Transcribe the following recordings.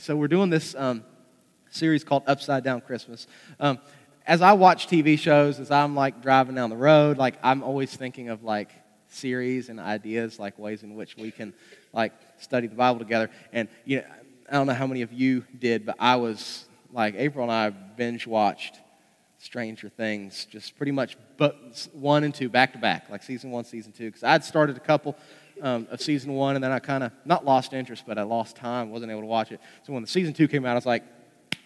So we're doing this um, series called Upside Down Christmas. Um, as I watch TV shows, as I'm like driving down the road, like I'm always thinking of like series and ideas, like ways in which we can like study the Bible together. And you know, I don't know how many of you did, but I was like April and I binge watched Stranger Things, just pretty much but one and two back to back, like season one, season two, because I'd started a couple um, of season one, and then I kind of not lost interest, but I lost time, wasn't able to watch it. So when the season two came out, I was like,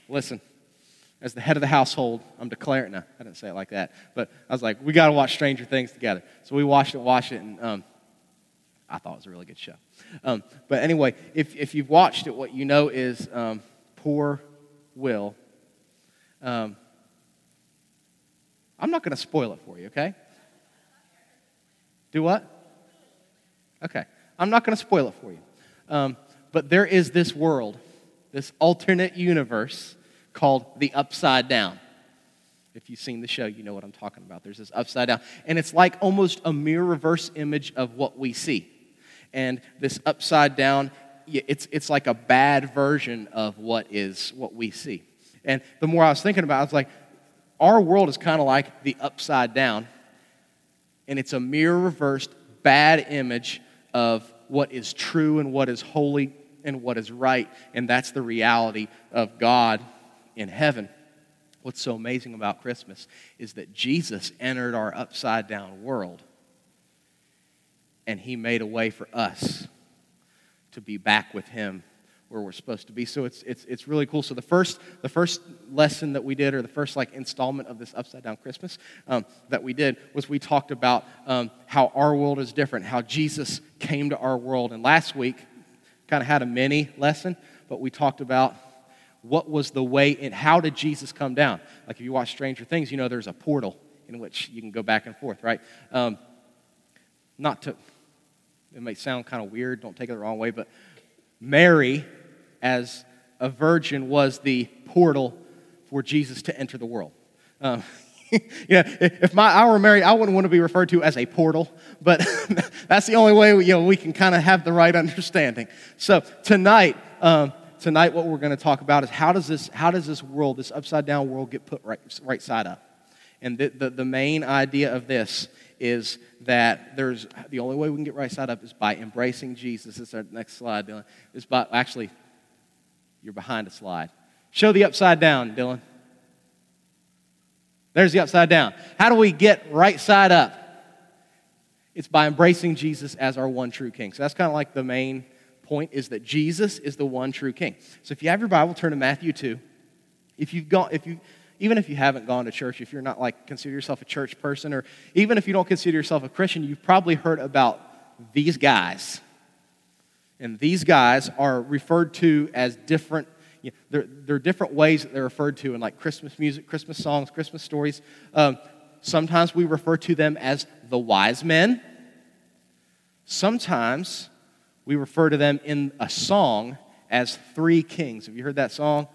listen, as the head of the household, I'm declaring. No, I didn't say it like that, but I was like, we got to watch Stranger Things together. So we watched it, watched it, and um, I thought it was a really good show. Um, but anyway, if, if you've watched it, what you know is um, poor Will. Um, I'm not going to spoil it for you, okay? Do what? Okay. I'm not going to spoil it for you. Um, but there is this world, this alternate universe called the Upside Down. If you've seen the show, you know what I'm talking about. There's this upside down. And it's like almost a mirror reverse image of what we see. And this upside down, it's, it's like a bad version of what is what we see. And the more I was thinking about it, I was like, our world is kind of like the upside down. And it's a mirror reversed bad image of what is true and what is holy and what is right. And that's the reality of God in heaven. What's so amazing about Christmas is that Jesus entered our upside down world and he made a way for us to be back with him where we're supposed to be. So it's, it's, it's really cool. So the first, the first lesson that we did, or the first like installment of this Upside Down Christmas um, that we did, was we talked about um, how our world is different, how Jesus came to our world. And last week, kind of had a mini lesson, but we talked about what was the way and how did Jesus come down. Like if you watch Stranger Things, you know there's a portal in which you can go back and forth, right? Um, not to, it may sound kind of weird, don't take it the wrong way, but Mary as a virgin was the portal for Jesus to enter the world. Um, you know, if my, I were married, I wouldn't want to be referred to as a portal, but that's the only way you know, we can kind of have the right understanding. So tonight, um, tonight what we're going to talk about is how does this, how does this world, this upside down world, get put right, right side up? And the, the, the main idea of this is that there's the only way we can get right side up is by embracing Jesus. This is our next slide, Dylan. Is by actually you're behind a slide. Show the upside down, Dylan. There's the upside down. How do we get right side up? It's by embracing Jesus as our one true king. So that's kind of like the main point is that Jesus is the one true king. So if you have your Bible, turn to Matthew 2. If you've gone, if you even if you haven't gone to church, if you're not like consider yourself a church person, or even if you don't consider yourself a Christian, you've probably heard about these guys. And these guys are referred to as different, you know, there, there, are different ways that they're referred to in like Christmas music, Christmas songs, Christmas stories. Um, sometimes we refer to them as the wise men. Sometimes we refer to them in a song as three kings. Have you heard that song?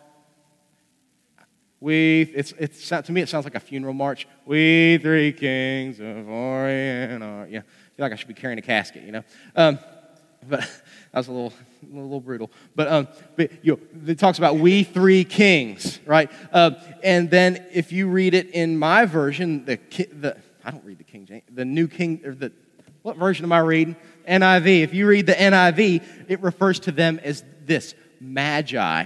We, it's, it's, to me, it sounds like a funeral march. We three kings of Orient. are. Yeah, I feel like I should be carrying a casket, you know? Um, but was a little, a little brutal. But, um, but you know, it talks about we three kings, right? Uh, and then if you read it in my version, the, the I don't read the King James, the New King, or the, what version am I reading? NIV. If you read the NIV, it refers to them as this magi.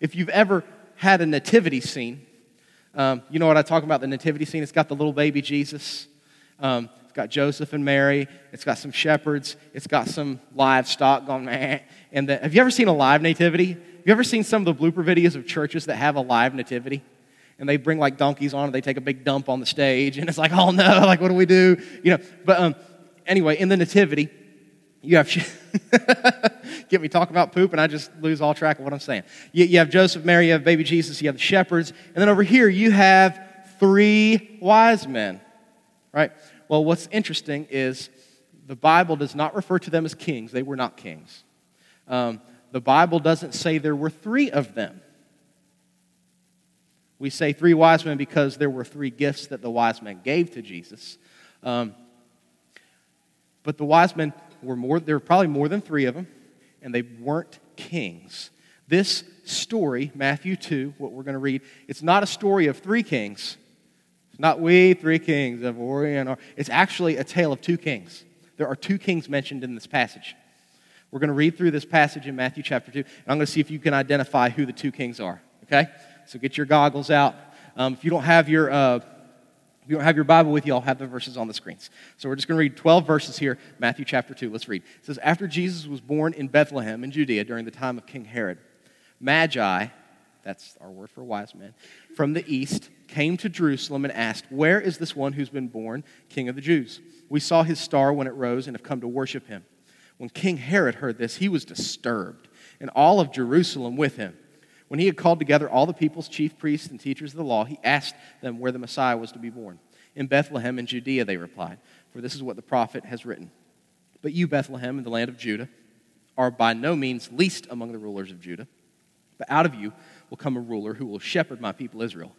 If you've ever had a nativity scene, um, you know what I talk about the nativity scene? It's got the little baby Jesus. Um, it's got Joseph and Mary. It's got some shepherds. It's got some livestock going, meh. And the, have you ever seen a live nativity? Have you ever seen some of the blooper videos of churches that have a live nativity? And they bring like donkeys on and they take a big dump on the stage. And it's like, oh no, like what do we do? You know, but um, anyway, in the nativity, you have, get me talk about poop and I just lose all track of what I'm saying. You, you have Joseph, Mary, you have baby Jesus, you have the shepherds. And then over here, you have three wise men, right? Well, what's interesting is the Bible does not refer to them as kings. They were not kings. Um, the Bible doesn't say there were three of them. We say three wise men because there were three gifts that the wise men gave to Jesus. Um, but the wise men were more, there were probably more than three of them, and they weren't kings. This story, Matthew 2, what we're going to read, it's not a story of three kings. Not we, three kings of Orient. It's actually a tale of two kings. There are two kings mentioned in this passage. We're going to read through this passage in Matthew chapter 2, and I'm going to see if you can identify who the two kings are. Okay? So get your goggles out. Um, if you don't have your uh, if you don't have your Bible with you, I'll have the verses on the screens. So we're just going to read 12 verses here, Matthew chapter 2. Let's read. It says, After Jesus was born in Bethlehem in Judea during the time of King Herod, Magi, that's our word for wise men, from the east came to Jerusalem and asked, Where is this one who's been born King of the Jews? We saw his star when it rose and have come to worship him. When King Herod heard this, he was disturbed, and all of Jerusalem with him. When he had called together all the people's chief priests and teachers of the law, he asked them where the Messiah was to be born. In Bethlehem in Judea, they replied, for this is what the prophet has written. But you, Bethlehem, in the land of Judah, are by no means least among the rulers of Judah. But out of you will come a ruler who will shepherd my people Israel.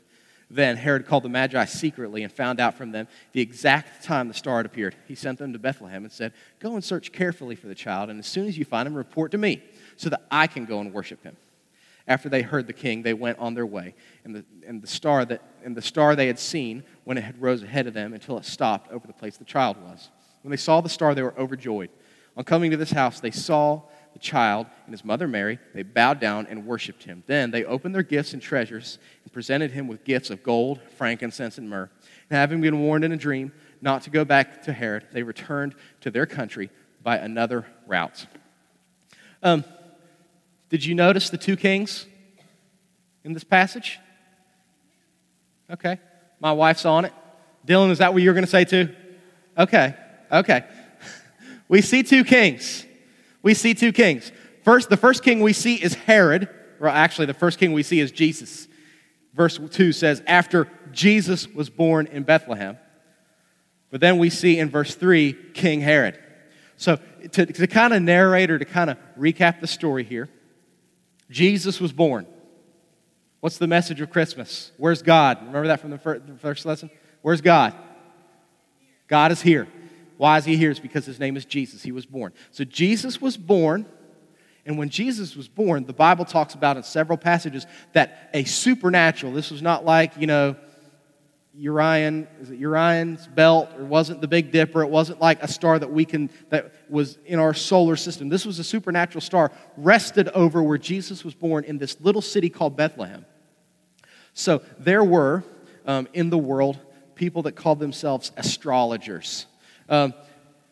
Then Herod called the Magi secretly and found out from them the exact time the star had appeared. He sent them to Bethlehem and said, Go and search carefully for the child, and as soon as you find him, report to me, so that I can go and worship him. After they heard the king, they went on their way, and the, and the, star, that, and the star they had seen when it had rose ahead of them until it stopped over the place the child was. When they saw the star, they were overjoyed. On coming to this house, they saw the child and his mother Mary. They bowed down and worshiped him. Then they opened their gifts and treasures and presented him with gifts of gold, frankincense, and myrrh. And having been warned in a dream not to go back to Herod, they returned to their country by another route. Um, did you notice the two kings in this passage? Okay. My wife's on it. Dylan, is that what you're going to say too? Okay. Okay. We see two kings. We see two kings. First, the first king we see is Herod. Well, actually, the first king we see is Jesus. Verse 2 says, after Jesus was born in Bethlehem. But then we see in verse 3, King Herod. So, to, to kind of narrate or to kind of recap the story here, Jesus was born. What's the message of Christmas? Where's God? Remember that from the first lesson? Where's God? God is here. Why is he here? It's because his name is Jesus. He was born. So Jesus was born, and when Jesus was born, the Bible talks about in several passages that a supernatural, this was not like, you know, Orion, is it Orion's belt, or wasn't the Big Dipper? It wasn't like a star that we can that was in our solar system. This was a supernatural star rested over where Jesus was born in this little city called Bethlehem. So there were um, in the world people that called themselves astrologers. Um,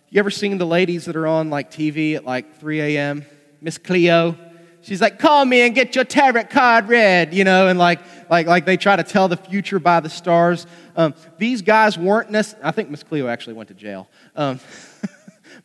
you ever seen the ladies that are on like TV at like 3 a.m.? Miss Cleo, she's like, call me and get your tarot card read, you know, and like, like, like they try to tell the future by the stars. Um, these guys weren't necessarily, I think Miss Cleo actually went to jail. Um,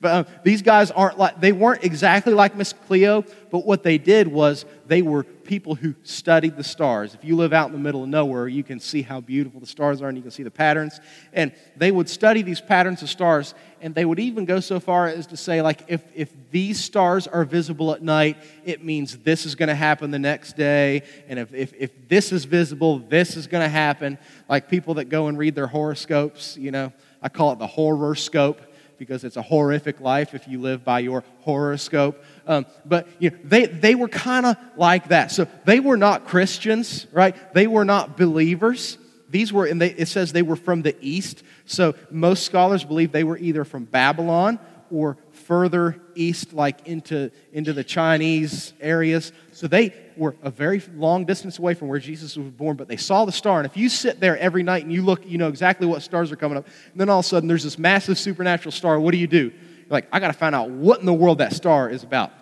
but um, these guys aren't like, they weren't exactly like Miss Cleo, but what they did was they were people who studied the stars. If you live out in the middle of nowhere, you can see how beautiful the stars are and you can see the patterns. And they would study these patterns of stars, and they would even go so far as to say, like, if, if these stars are visible at night, it means this is going to happen the next day. And if, if, if this is visible, this is going to happen. Like people that go and read their horoscopes, you know, I call it the horoscope because it's a horrific life if you live by your horoscope. Um, but you know, they, they were kind of like that. So they were not Christians, right? They were not believers. These were, and they, it says they were from the east. So most scholars believe they were either from Babylon or further east, like into, into the Chinese areas. So they were a very long distance away from where Jesus was born, but they saw the star. And if you sit there every night and you look, you know exactly what stars are coming up. And then all of a sudden there's this massive supernatural star. What do you do? You're like, I got to find out what in the world that star is about.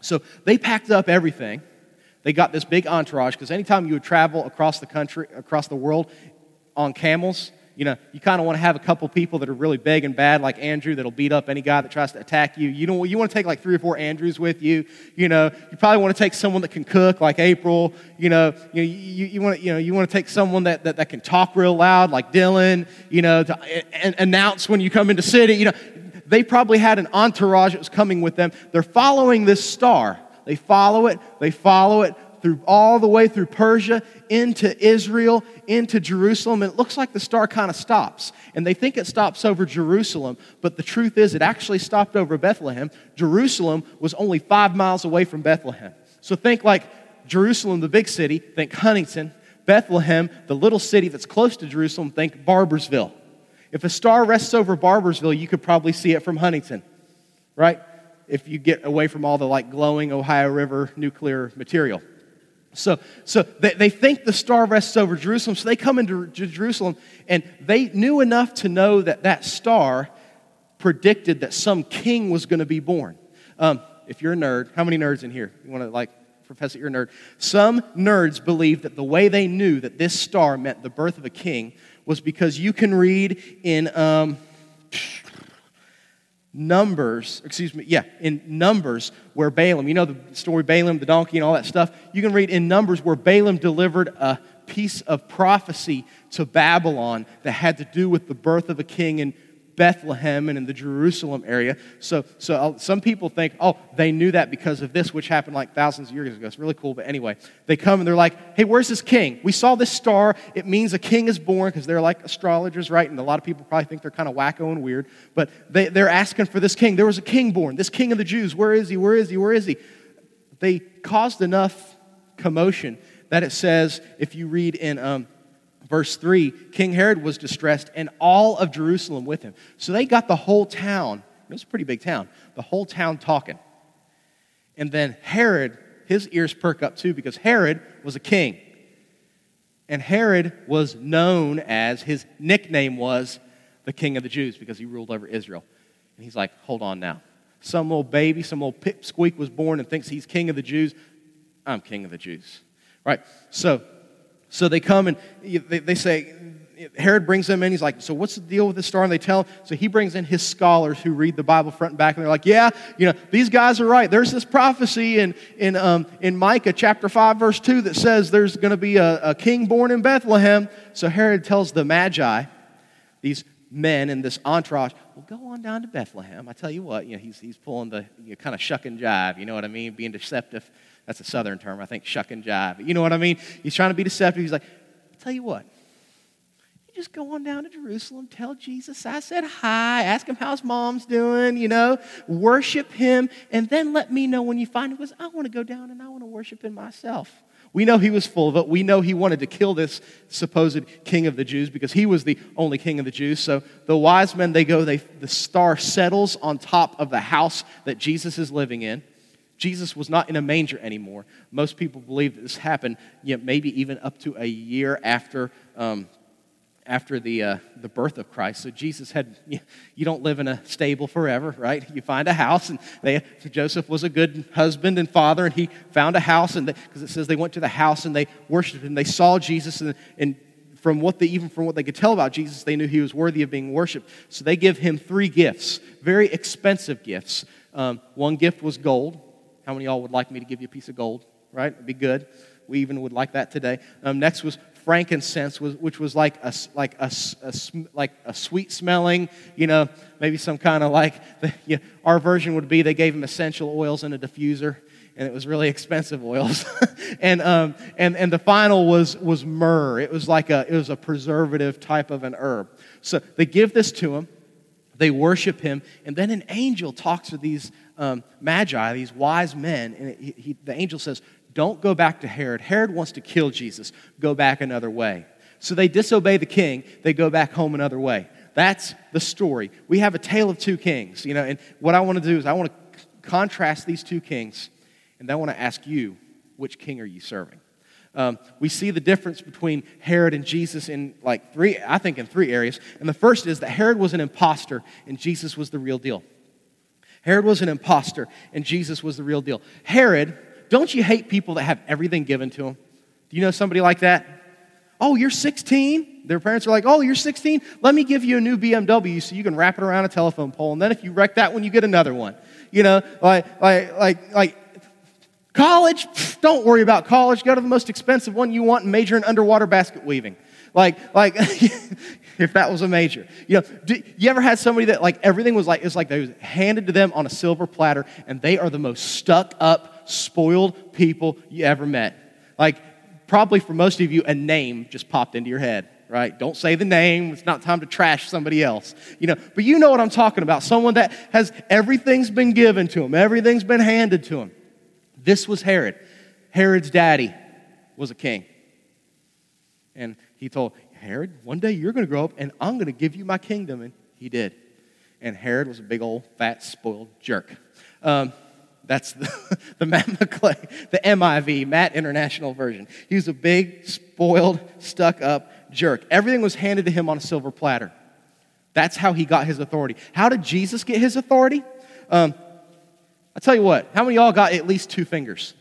So they packed up everything. They got this big entourage because anytime you would travel across the country, across the world on camels, you know, you kind of want to have a couple people that are really big and bad, like Andrew, that'll beat up any guy that tries to attack you. You don't. You want to take like three or four Andrews with you. You know, you probably want to take someone that can cook, like April. You know, you, you, you want to, you know, you want to take someone that, that, that can talk real loud, like Dylan. You know, to a, a, announce when you come into city. You know, they probably had an entourage that was coming with them. They're following this star. They follow it. They follow it through all the way through Persia into Israel, into Jerusalem, and it looks like the star kind of stops. And they think it stops over Jerusalem, but the truth is it actually stopped over Bethlehem. Jerusalem was only five miles away from Bethlehem. So think like Jerusalem, the big city, think Huntington. Bethlehem, the little city that's close to Jerusalem, think Barboursville. If a star rests over Barboursville, you could probably see it from Huntington, right? If you get away from all the like glowing Ohio River nuclear material. So, so they, they think the star rests over Jerusalem, so they come into Jerusalem, and they knew enough to know that that star predicted that some king was going to be born. Um, if you're a nerd, how many nerds in here? You want to like profess that you're a nerd? Some nerds believe that the way they knew that this star meant the birth of a king was because you can read in um, Numbers, excuse me, yeah, in Numbers where Balaam, you know the story Balaam, the donkey, and all that stuff. You can read in Numbers where Balaam delivered a piece of prophecy to Babylon that had to do with the birth of a king and Bethlehem and in the Jerusalem area. So, so uh, some people think, oh, they knew that because of this, which happened like thousands of years ago. It's really cool. But anyway, they come and they're like, hey, where's this king? We saw this star. It means a king is born because they're like astrologers, right? And a lot of people probably think they're kind of wacko and weird. But they, they're asking for this king. There was a king born, this king of the Jews. Where is he? Where is he? Where is he? They caused enough commotion that it says, if you read in um, verse 3 King Herod was distressed, and all of Jerusalem with him. So they got the whole town, it was a pretty big town, the whole town talking. And then Herod, his ears perk up too, because Herod was a king. And Herod was known as, his nickname was the king of the Jews because he ruled over Israel. And he's like, hold on now. Some little baby, some little pipsqueak was born and thinks he's king of the Jews. I'm king of the Jews. Right? So so they come and they, they say, Herod brings them in. He's like, So what's the deal with this star? And they tell him. So he brings in his scholars who read the Bible front and back. And they're like, Yeah, you know, these guys are right. There's this prophecy in, in, um, in Micah chapter 5, verse 2 that says there's going to be a, a king born in Bethlehem. So Herod tells the Magi, these men in this entourage, well, go on down to Bethlehem. I tell you what, you know, he's, he's pulling the you know, kind of shuck and jive, you know what I mean? Being deceptive. That's a southern term, I think, shuck and jive. You know what I mean? He's trying to be deceptive. He's like, tell you what, you just go on down to Jerusalem, tell Jesus I said hi, ask him how his mom's doing, you know, worship him, and then let me know when you find him because I want to go down and I want to worship him myself. We know he was full of it. We know he wanted to kill this supposed king of the Jews because he was the only king of the Jews. So the wise men, they go, they, the star settles on top of the house that Jesus is living in. Jesus was not in a manger anymore. Most people believe that this happened you know, maybe even up to a year after, um, after the, uh, the birth of Christ. So Jesus had, you, you, don't live in a stable forever, right? You find a house, and they, Joseph was a good husband and father, and he found a house, and because it says they went to the house and they worshiped him. They saw Jesus, and, and from what they even from what they could tell about Jesus, they knew he was worthy of being worshipped. So they give him three gifts, very expensive gifts. Um, one gift was gold. How many y'all would like me to give you a piece of gold? Right? It'd be good. We even would like that today. Um, next was frankincense, which was like a, like a, a like a sweet smelling, you know, maybe some kind of like, you know, our version would be they gave him essential oils in a diffuser and it was really expensive oils. and, um, and, and the final was, was myrrh. It was like a, it was a preservative type of an herb. So they give this to him. They worship him. And then an angel talks to these um, magi, these wise men, and he, he, the angel says, Don't go back to Herod. Herod wants to kill Jesus. Go back another way. So they disobey the king, they go back home another way. That's the story. We have a tale of two kings, you know, and what I want to do is I want to contrast these two kings, and then I want to ask you, which king are you serving? Um, we see the difference between Herod and Jesus in like three, I think, in three areas. And the first is that Herod was an impostor and Jesus was the real deal. Herod was an impostor, and Jesus was the real deal. Herod, don't you hate people that have everything given to them? Do you know somebody like that? Oh, you're 16? Their parents are like, oh, you're 16? Let me give you a new BMW so you can wrap it around a telephone pole. And then if you wreck that one, you get another one. You know, like, like, like, like college, don't worry about college. Go to the most expensive one you want and major in underwater basket weaving. Like, like if that was a major. You know, do, you ever had somebody that like everything was like, it's like they was handed to them on a silver platter and they are the most stuck up, spoiled people you ever met. Like, probably for most of you, a name just popped into your head right? Don't say the name. It's not time to trash somebody else. You know, but you know what I'm talking about. Someone that has everything's been given to him, everything's been handed to him. This was Herod. Herod's daddy was a king. And he told Herod, one day you're going to grow up and I'm going to give you my kingdom. And he did. And Herod was a big old fat spoiled jerk. Um, that's the, the Matt McClay, the MIV, Matt International version. He was a big, spoiled, stuck up jerk. Everything was handed to him on a silver platter. That's how he got his authority. How did Jesus get his authority? Um, I'll tell you what, how many y'all got at least two fingers?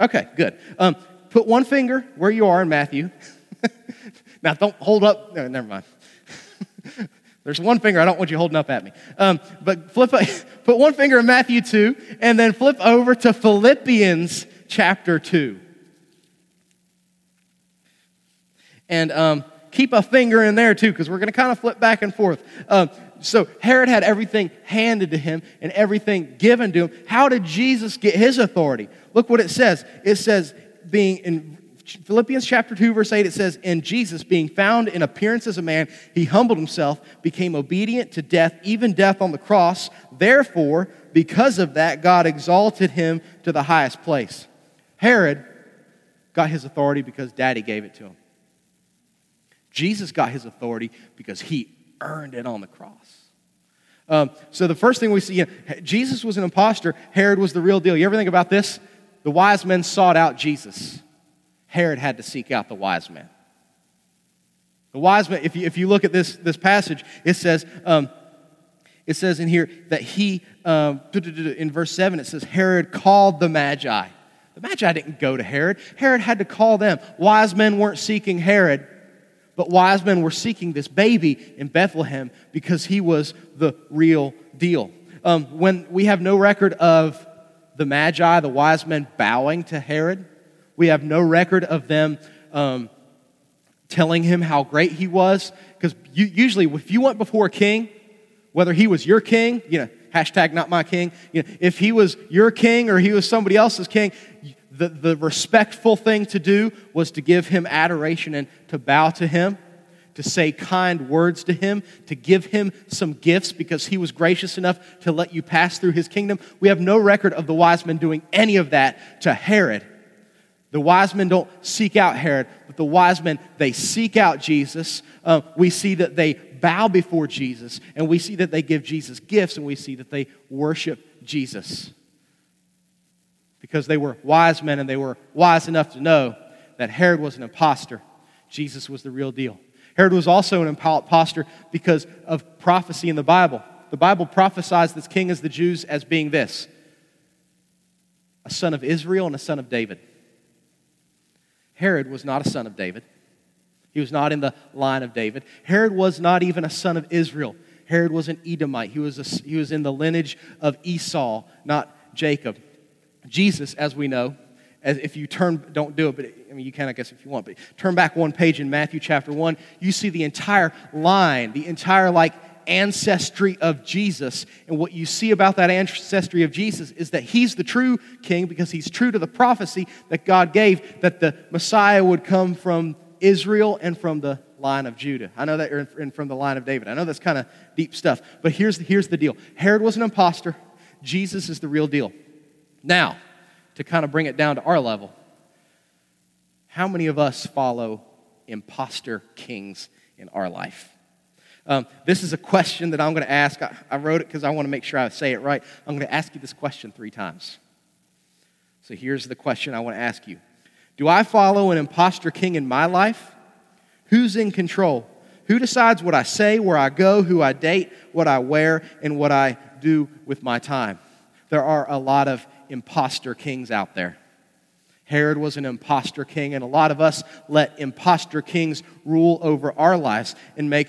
Okay, good. Um, put one finger where you are in Matthew. now, don't hold up. No, never mind. There's one finger I don't want you holding up at me. Um, but flip, put one finger in Matthew 2 and then flip over to Philippians chapter 2. And um, keep a finger in there too, because we're going to kind of flip back and forth. Um, so Herod had everything handed to him and everything given to him. How did Jesus get his authority? Look what it says. It says, being in Philippians chapter 2, verse 8, it says, And Jesus, being found in appearance as a man, he humbled himself, became obedient to death, even death on the cross. Therefore, because of that, God exalted him to the highest place. Herod got his authority because daddy gave it to him. Jesus got his authority because he earned it on the cross. Um, so the first thing we see, you know, Jesus was an impostor. Herod was the real deal. You ever think about this? The wise men sought out Jesus. Herod had to seek out the wise men. The wise men, if you, if you look at this, this passage, it says, um, it says in here that he, um, in verse 7, it says, Herod called the Magi. The Magi didn't go to Herod. Herod had to call them. Wise men weren't seeking Herod, but wise men were seeking this baby in Bethlehem because he was the real deal. Um, when we have no record of the Magi, the wise men, bowing to Herod, we have no record of them um, telling him how great he was. Because usually, if you went before a king, whether he was your king, you know, hashtag not my king, you know, if he was your king or he was somebody else's king, the, the respectful thing to do was to give him adoration and to bow to him, to say kind words to him, to give him some gifts because he was gracious enough to let you pass through his kingdom. We have no record of the wise men doing any of that to Herod. The wise men don't seek out Herod, but the wise men, they seek out Jesus. Uh, we see that they bow before Jesus, and we see that they give Jesus gifts, and we see that they worship Jesus because they were wise men and they were wise enough to know that Herod was an impostor. Jesus was the real deal. Herod was also an impostor because of prophecy in the Bible. The Bible prophesies this king as the Jews as being this a son of Israel and a son of David. Herod was not a son of David. He was not in the line of David. Herod was not even a son of Israel. Herod was an Edomite. He was, a, he was in the lineage of Esau, not Jacob. Jesus, as we know, as if you turn, don't do it, but I mean, you can, I guess, if you want, but turn back one page in Matthew chapter 1, you see the entire line, the entire, like, ancestry of Jesus. And what you see about that ancestry of Jesus is that he's the true king because he's true to the prophecy that God gave that the Messiah would come from Israel and from the line of Judah. I know that, you're and from the line of David. I know that's kind of deep stuff, but here's, here's the deal Herod was an impostor, Jesus is the real deal. Now, to kind of bring it down to our level, how many of us follow imposter kings in our life? Um, this is a question that I'm going to ask. I, I wrote it because I want to make sure I say it right. I'm going to ask you this question three times. So here's the question I want to ask you Do I follow an imposter king in my life? Who's in control? Who decides what I say, where I go, who I date, what I wear, and what I do with my time? There are a lot of impostor kings out there. Herod was an impostor king, and a lot of us let impostor kings rule over our lives and make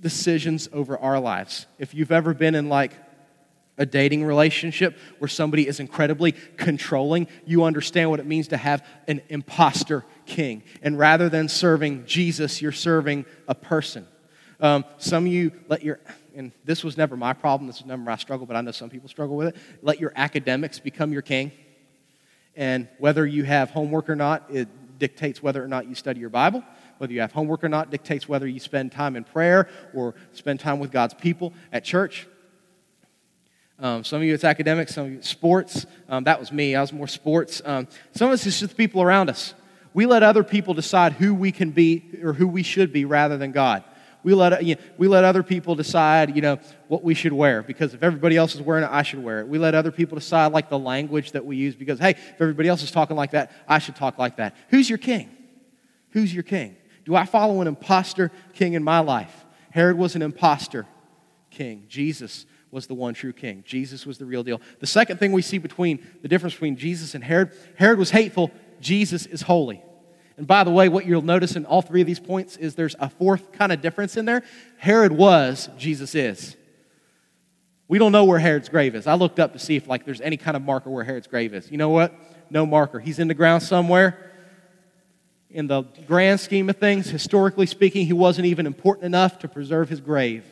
decisions over our lives. If you've ever been in like a dating relationship where somebody is incredibly controlling, you understand what it means to have an imposter king. And rather than serving Jesus, you're serving a person. Um, some of you let your and this was never my problem, this was never my struggle, but I know some people struggle with it. Let your academics become your king. And whether you have homework or not, it dictates whether or not you study your Bible. Whether you have homework or not dictates whether you spend time in prayer or spend time with God's people at church. Um, some of you, it's academics. Some of you, it's sports. Um, that was me. I was more sports. Um, some of us, it's just the people around us. We let other people decide who we can be or who we should be rather than God. We let, you know, we let other people decide, you know, what we should wear because if everybody else is wearing it, I should wear it. We let other people decide, like, the language that we use because, hey, if everybody else is talking like that, I should talk like that. Who's your king? Who's your king? Do I follow an impostor king in my life? Herod was an impostor king. Jesus was the one true king. Jesus was the real deal. The second thing we see between the difference between Jesus and Herod Herod was hateful, Jesus is holy. And by the way, what you'll notice in all three of these points is there's a fourth kind of difference in there. Herod was, Jesus is. We don't know where Herod's grave is. I looked up to see if like there's any kind of marker where Herod's grave is. You know what? No marker. He's in the ground somewhere. In the grand scheme of things, historically speaking, he wasn't even important enough to preserve his grave.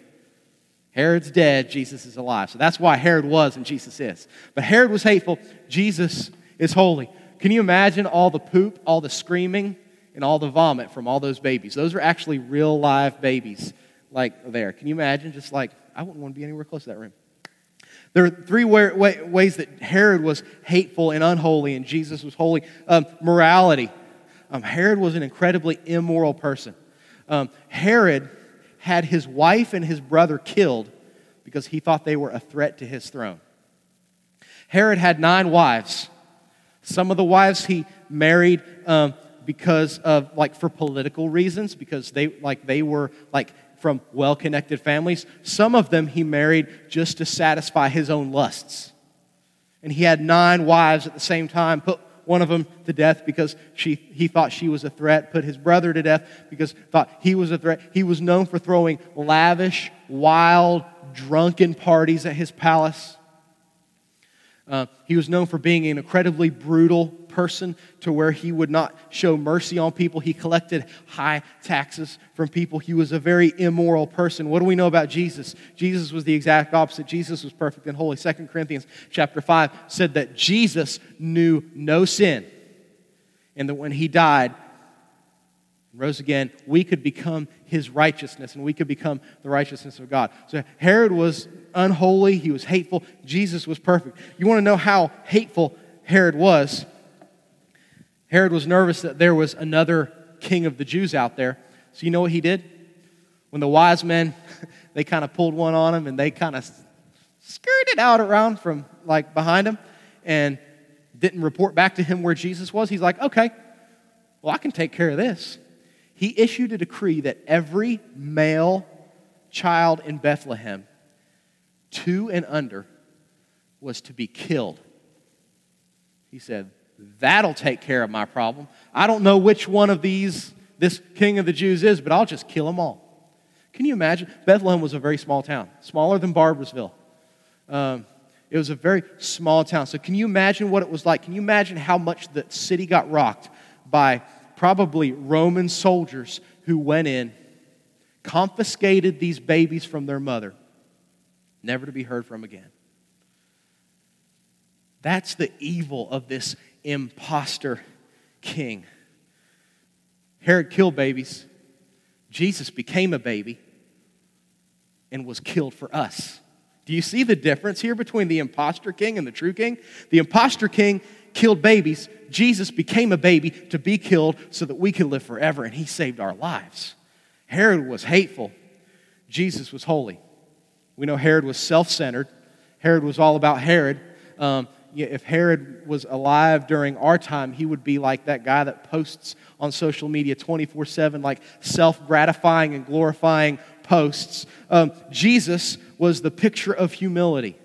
Herod's dead, Jesus is alive. So that's why Herod was and Jesus is. But Herod was hateful, Jesus is holy. Can you imagine all the poop, all the screaming, and all the vomit from all those babies? Those are actually real live babies, like there. Can you imagine? Just like, I wouldn't want to be anywhere close to that room. There are three ways that Herod was hateful and unholy, and Jesus was holy. Um, morality. Um, Herod was an incredibly immoral person. Um, Herod had his wife and his brother killed because he thought they were a threat to his throne. Herod had nine wives. Some of the wives he married um, because of, like, for political reasons, because they, like, they were, like, from well connected families. Some of them he married just to satisfy his own lusts. And he had nine wives at the same time, put one of them to death because she, he thought she was a threat, put his brother to death because thought he was a threat. He was known for throwing lavish, wild, drunken parties at his palace. Uh, he was known for being an incredibly brutal person to where he would not show mercy on people. He collected high taxes from people. He was a very immoral person. What do we know about Jesus? Jesus was the exact opposite. Jesus was perfect and holy. 2 Corinthians chapter 5 said that Jesus knew no sin and that when he died, rose again, we could become his righteousness and we could become the righteousness of God. So Herod was unholy, he was hateful. Jesus was perfect. You want to know how hateful Herod was? Herod was nervous that there was another king of the Jews out there. So you know what he did? When the wise men, they kind of pulled one on him and they kind of skirted out around from like behind him and didn't report back to him where Jesus was. He's like, okay, well, I can take care of this he issued a decree that every male child in Bethlehem, two and under, was to be killed. He said, That'll take care of my problem. I don't know which one of these this king of the Jews is, but I'll just kill them all. Can you imagine? Bethlehem was a very small town, smaller than Barboursville. Um, it was a very small town. So, can you imagine what it was like? Can you imagine how much the city got rocked by probably Roman soldiers who went in, confiscated these babies from their mother, never to be heard from again. That's the evil of this impostor king. Herod killed babies. Jesus became a baby and was killed for us. Do you see the difference here between the impostor king and the true king? The impostor king killed babies, Jesus became a baby to be killed so that we could live forever, and he saved our lives. Herod was hateful, Jesus was holy. We know Herod was self centered, Herod was all about Herod. Um, if Herod was alive during our time, he would be like that guy that posts on social media 24 7, like self gratifying and glorifying posts. Um, Jesus was the picture of humility.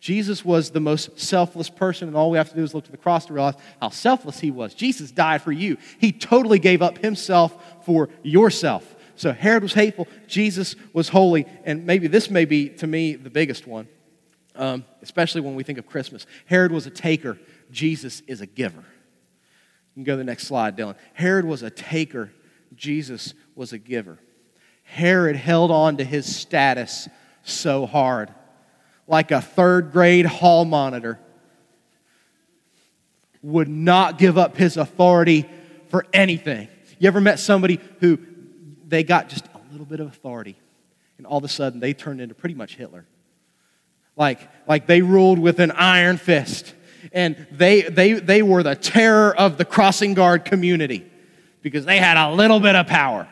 Jesus was the most selfless person, and all we have to do is look to the cross to realize how selfless he was. Jesus died for you, he totally gave up himself for yourself. So Herod was hateful, Jesus was holy, and maybe this may be, to me, the biggest one, um, especially when we think of Christmas. Herod was a taker, Jesus is a giver. You can go to the next slide, Dylan. Herod was a taker, Jesus was a giver. Herod held on to his status so hard like a third grade hall monitor, would not give up his authority for anything. You ever met somebody who they got just a little bit of authority and all of a sudden they turned into pretty much Hitler? Like, like they ruled with an iron fist. And they, they, they were the terror of the crossing guard community because they had a little bit of power.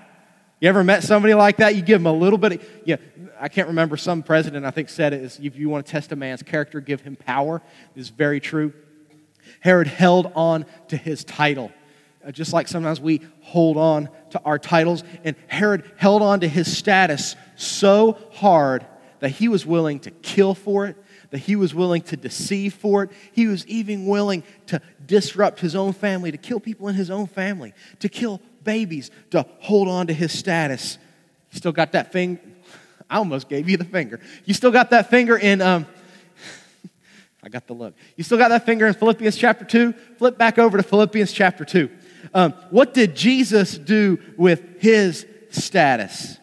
You ever met somebody like that? You give them a little bit of, yeah, I can't remember, some president I think said it is if you want to test a man's character, give him power. This is very true. Herod held on to his title, uh, just like sometimes we hold on to our titles. And Herod held on to his status so hard that he was willing to kill for it, that he was willing to deceive for it. He was even willing to disrupt his own family, to kill people in his own family, to kill babies, to hold on to his status. You still got that finger? I almost gave you the finger. You still got that finger in, um, I got the look. You still got that finger in Philippians chapter 2? Flip back over to Philippians chapter 2. Um, what did Jesus do with his status?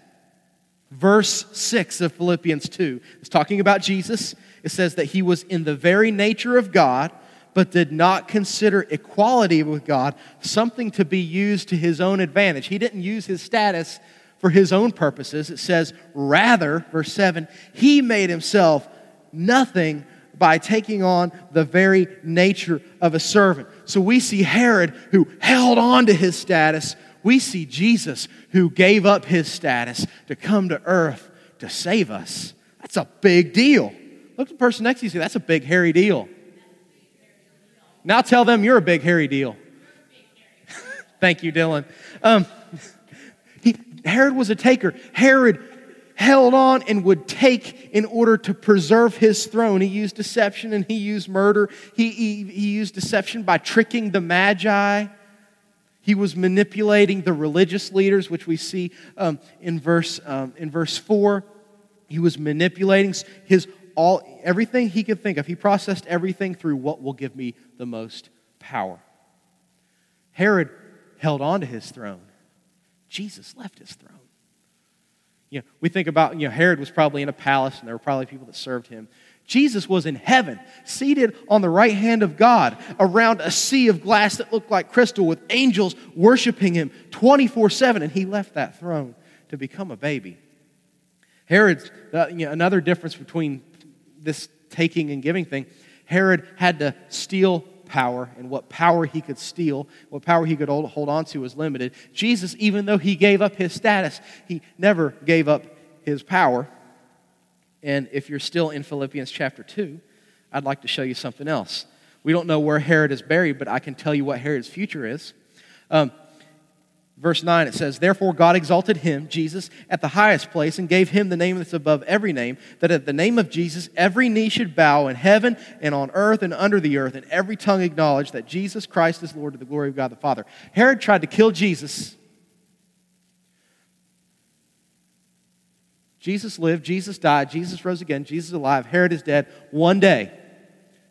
Verse 6 of Philippians 2 is talking about Jesus. It says that he was in the very nature of God, but did not consider equality with God something to be used to his own advantage. He didn't use his status for his own purposes. It says, rather, verse 7, he made himself nothing by taking on the very nature of a servant. So we see Herod who held on to his status. We see Jesus who gave up his status to come to earth to save us. That's a big deal. Look at the person next to you say, That's a big, hairy deal. Now tell them you're a big, hairy deal. Thank you, Dylan. Um, he, Herod was a taker. Herod held on and would take in order to preserve his throne. He used deception and he used murder. He, he, he used deception by tricking the Magi. He was manipulating the religious leaders, which we see um, in, verse, um, in verse 4. He was manipulating his all, everything he could think of. He processed everything through what will give me the most power. Herod held on to his throne. Jesus left his throne. You know, we think about, you know, Herod was probably in a palace and there were probably people that served him. Jesus was in heaven, seated on the right hand of God, around a sea of glass that looked like crystal, with angels worshiping him 24 7, and he left that throne to become a baby. Herod's, uh, you know, another difference between this taking and giving thing, Herod had to steal power, and what power he could steal, what power he could hold on to was limited. Jesus, even though he gave up his status, he never gave up his power. And if you're still in Philippians chapter 2, I'd like to show you something else. We don't know where Herod is buried, but I can tell you what Herod's future is. Um, verse 9, it says, Therefore God exalted him, Jesus, at the highest place and gave him the name that's above every name, that at the name of Jesus every knee should bow in heaven and on earth and under the earth, and every tongue acknowledge that Jesus Christ is Lord to the glory of God the Father. Herod tried to kill Jesus Jesus lived, Jesus died, Jesus rose again, Jesus is alive, Herod is dead. One day,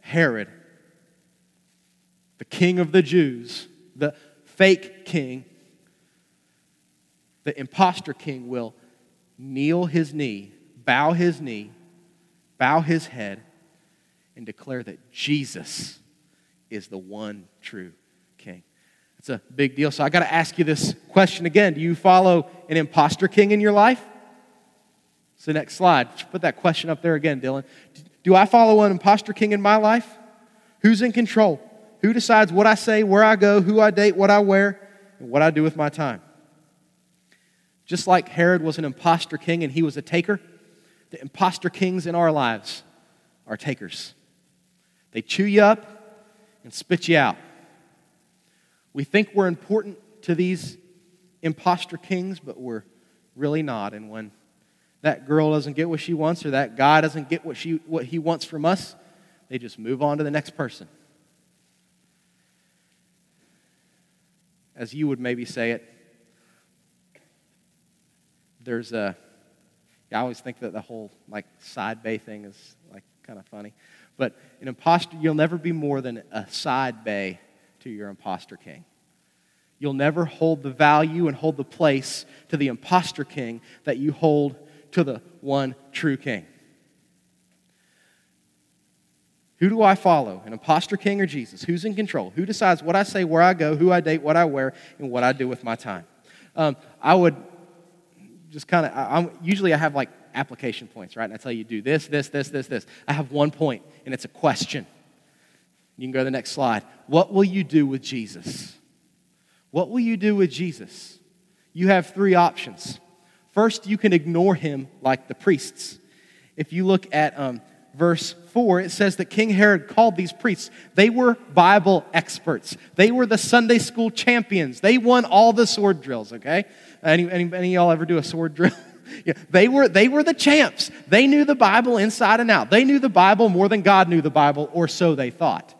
Herod, the king of the Jews, the fake king, the impostor king, will kneel his knee, bow his knee, bow his head, and declare that Jesus is the one true king. It's a big deal. So I got to ask you this question again Do you follow an impostor king in your life? So, next slide. Put that question up there again, Dylan. Do I follow an impostor king in my life? Who's in control? Who decides what I say, where I go, who I date, what I wear, and what I do with my time? Just like Herod was an impostor king and he was a taker, the impostor kings in our lives are takers. They chew you up and spit you out. We think we're important to these impostor kings, but we're really not. And when that girl doesn't get what she wants or that guy doesn't get what, she, what he wants from us, they just move on to the next person. As you would maybe say it, there's a, I always think that the whole like side bay thing is like kind of funny. But an imposter, you'll never be more than a side bay to your imposter king. You'll never hold the value and hold the place to the imposter king that you hold to the one true king. Who do I follow? An impostor king or Jesus? Who's in control? Who decides what I say, where I go, who I date, what I wear, and what I do with my time? Um, I would just kind of, usually I have like application points, right? And I tell you, do this, this, this, this, this. I have one point, and it's a question. You can go to the next slide. What will you do with Jesus? What will you do with Jesus? You have three options. First, you can ignore him like the priests. If you look at um, verse 4, it says that King Herod called these priests. They were Bible experts, they were the Sunday school champions. They won all the sword drills, okay? Any, any, any of y'all ever do a sword drill? yeah, they, were, they were the champs. They knew the Bible inside and out. They knew the Bible more than God knew the Bible, or so they thought.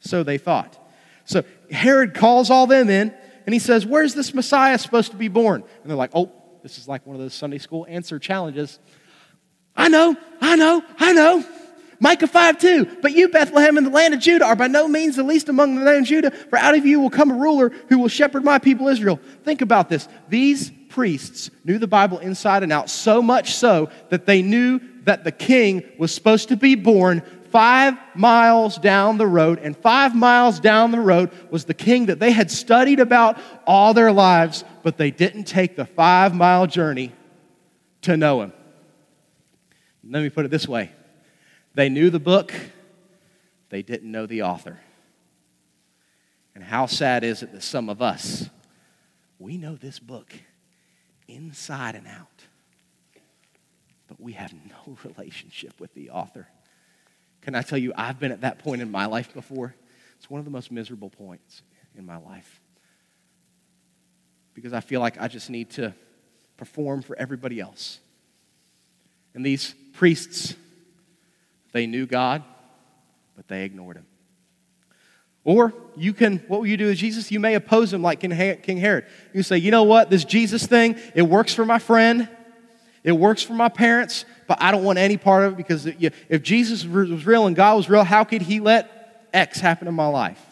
So they thought. So Herod calls all them in and he says, Where's this Messiah supposed to be born? And they're like, Oh, this is like one of those Sunday school answer challenges. I know, I know, I know. Micah 5 2. But you, Bethlehem, in the land of Judah, are by no means the least among the land of Judah, for out of you will come a ruler who will shepherd my people Israel. Think about this. These priests knew the Bible inside and out, so much so that they knew that the king was supposed to be born five miles down the road, and five miles down the road was the king that they had studied about all their lives, but they didn't take the five mile journey to know him. Let me put it this way they knew the book, they didn't know the author. And how sad is it that some of us, we know this book inside and out, but we have no relationship with the author. Can I tell you, I've been at that point in my life before? It's one of the most miserable points in my life. Because I feel like I just need to perform for everybody else. And these priests, they knew God, but they ignored him. Or you can, what will you do with Jesus? You may oppose him like King Herod. You say, you know what, this Jesus thing, it works for my friend, it works for my parents, but I don't want any part of it because if Jesus was real and God was real, how could He let X happen in my life?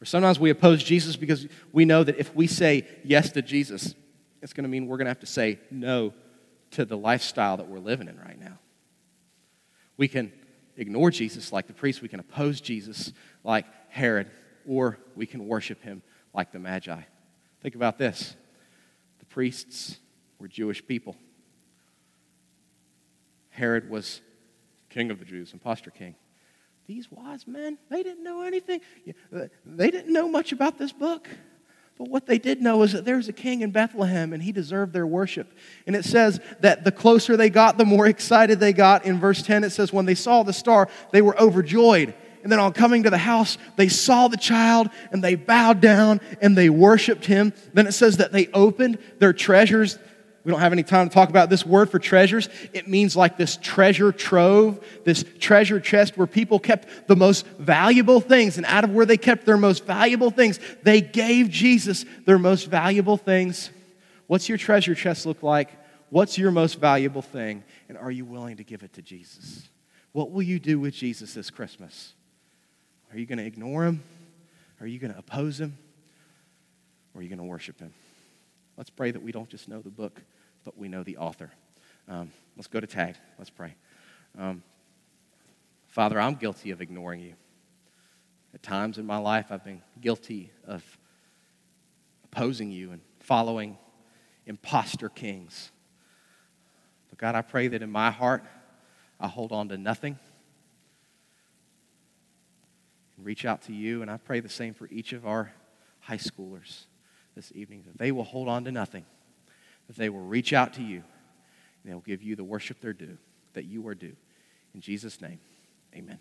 Or sometimes we oppose Jesus because we know that if we say yes to Jesus, it's going to mean we're going to have to say no to the lifestyle that we're living in right now. We can ignore Jesus like the priest, we can oppose Jesus like Herod, or we can worship him like the Magi. Think about this the priests were Jewish people. Herod was king of the Jews, impostor king. These wise men, they didn't know anything. They didn't know much about this book. But what they did know is that there's a king in Bethlehem and he deserved their worship. And it says that the closer they got, the more excited they got. In verse 10, it says, When they saw the star, they were overjoyed. And then on coming to the house, they saw the child and they bowed down and they worshiped him. Then it says that they opened their treasures we don't have any time to talk about this word for treasures. It means like this treasure trove, this treasure chest where people kept the most valuable things. And out of where they kept their most valuable things, they gave Jesus their most valuable things. What's your treasure chest look like? What's your most valuable thing? And are you willing to give it to Jesus? What will you do with Jesus this Christmas? Are you going to ignore him? Are you going to oppose him? Or are you going to worship him? Let's pray that we don't just know the book, but we know the author. Um, let's go to tag. Let's pray. Um, Father, I'm guilty of ignoring you. At times in my life, I've been guilty of opposing you and following impostor kings. But God, I pray that in my heart, I hold on to nothing and reach out to you. And I pray the same for each of our high schoolers this evening that they will hold on to nothing that they will reach out to you and they'll give you the worship they're due, that you are due. In Jesus' name, amen.